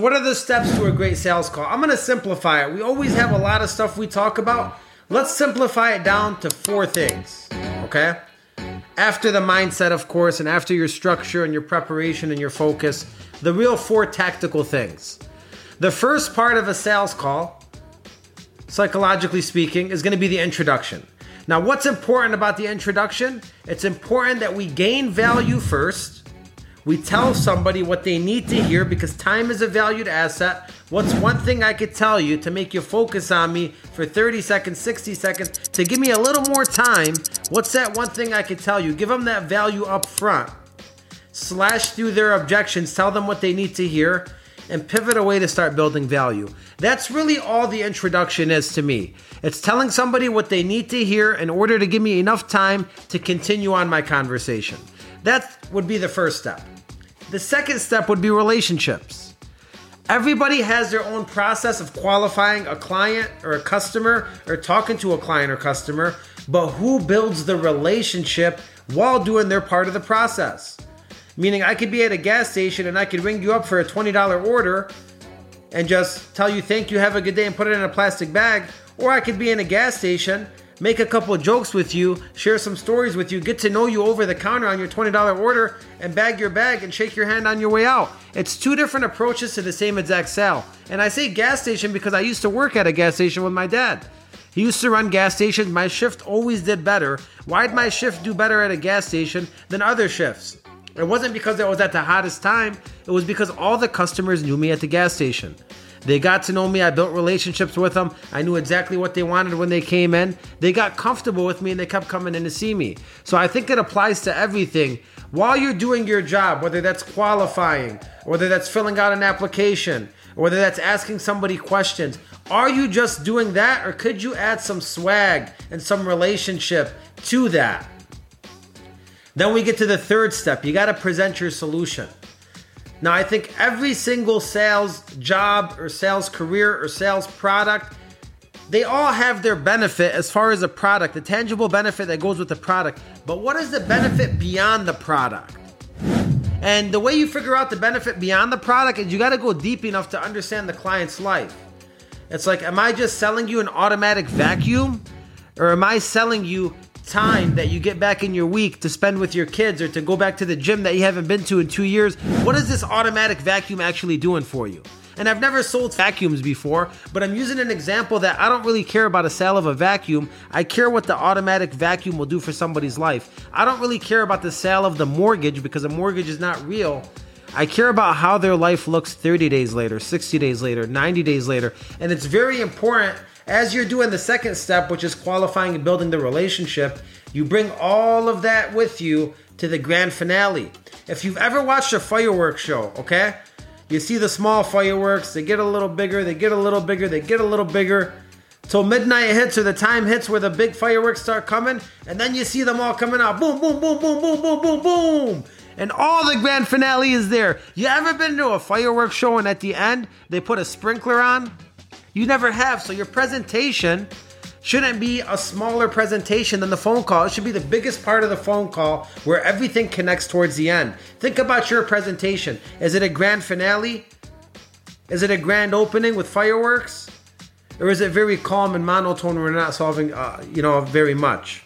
What are the steps to a great sales call? I'm going to simplify it. We always have a lot of stuff we talk about. Let's simplify it down to four things, okay? After the mindset, of course, and after your structure and your preparation and your focus, the real four tactical things. The first part of a sales call, psychologically speaking, is going to be the introduction. Now, what's important about the introduction? It's important that we gain value first we tell somebody what they need to hear because time is a valued asset. What's one thing I could tell you to make you focus on me for 30 seconds, 60 seconds, to give me a little more time? What's that one thing I could tell you? Give them that value up front. Slash through their objections, tell them what they need to hear, and pivot away to start building value. That's really all the introduction is to me. It's telling somebody what they need to hear in order to give me enough time to continue on my conversation. That would be the first step. The second step would be relationships. Everybody has their own process of qualifying a client or a customer or talking to a client or customer, but who builds the relationship while doing their part of the process? Meaning, I could be at a gas station and I could ring you up for a $20 order and just tell you thank you, have a good day, and put it in a plastic bag. Or I could be in a gas station make a couple jokes with you, share some stories with you, get to know you over the counter on your $20 order, and bag your bag and shake your hand on your way out. It's two different approaches to the same exact sale. And I say gas station because I used to work at a gas station with my dad. He used to run gas stations. My shift always did better. Why'd my shift do better at a gas station than other shifts? It wasn't because I was at the hottest time, it was because all the customers knew me at the gas station. They got to know me. I built relationships with them. I knew exactly what they wanted when they came in. They got comfortable with me and they kept coming in to see me. So I think it applies to everything. While you're doing your job, whether that's qualifying, whether that's filling out an application, whether that's asking somebody questions, are you just doing that or could you add some swag and some relationship to that? Then we get to the third step. You got to present your solution. Now, I think every single sales job or sales career or sales product, they all have their benefit as far as a product, the tangible benefit that goes with the product. But what is the benefit beyond the product? And the way you figure out the benefit beyond the product is you got to go deep enough to understand the client's life. It's like, am I just selling you an automatic vacuum? Or am I selling you time that you get back in your week to spend with your kids or to go back to the gym that you haven't been to in two years, what is this automatic vacuum actually doing for you? And I've never sold vacuums before, but I'm using an example that I don't really care about a sale of a vacuum. I care what the automatic vacuum will do for somebody's life. I don't really care about the sale of the mortgage because a mortgage is not real. I care about how their life looks 30 days later, 60 days later, 90 days later. And it's very important as you're doing the second step, which is qualifying and building the relationship, you bring all of that with you to the grand finale. If you've ever watched a fireworks show, okay? You see the small fireworks, they get a little bigger, they get a little bigger, they get a little bigger. Till midnight hits or the time hits where the big fireworks start coming, and then you see them all coming out. Boom, boom, boom, boom, boom, boom, boom, boom. And all the grand finale is there. You ever been to a fireworks show and at the end they put a sprinkler on? You never have. So your presentation shouldn't be a smaller presentation than the phone call. It should be the biggest part of the phone call where everything connects towards the end. Think about your presentation. Is it a grand finale? Is it a grand opening with fireworks? Or is it very calm and monotone we're not solving, uh, you know, very much?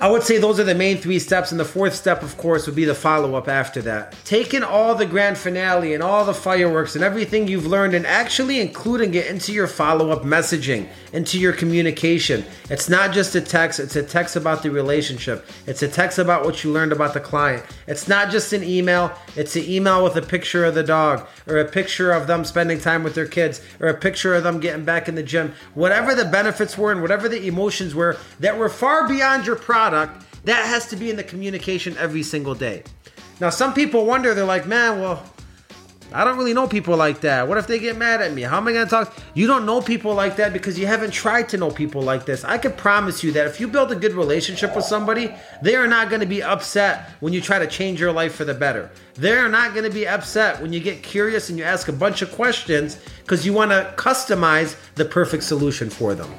I would say those are the main three steps, and the fourth step, of course, would be the follow up after that. Taking all the grand finale and all the fireworks and everything you've learned and actually including it into your follow up messaging, into your communication. It's not just a text, it's a text about the relationship, it's a text about what you learned about the client. It's not just an email, it's an email with a picture of the dog, or a picture of them spending time with their kids, or a picture of them getting back in the gym. Whatever the benefits were and whatever the emotions were that were far beyond your product product, that has to be in the communication every single day. Now, some people wonder, they're like, man, well, I don't really know people like that. What if they get mad at me? How am I going to talk? You don't know people like that because you haven't tried to know people like this. I can promise you that if you build a good relationship with somebody, they are not going to be upset when you try to change your life for the better. They are not going to be upset when you get curious and you ask a bunch of questions because you want to customize the perfect solution for them.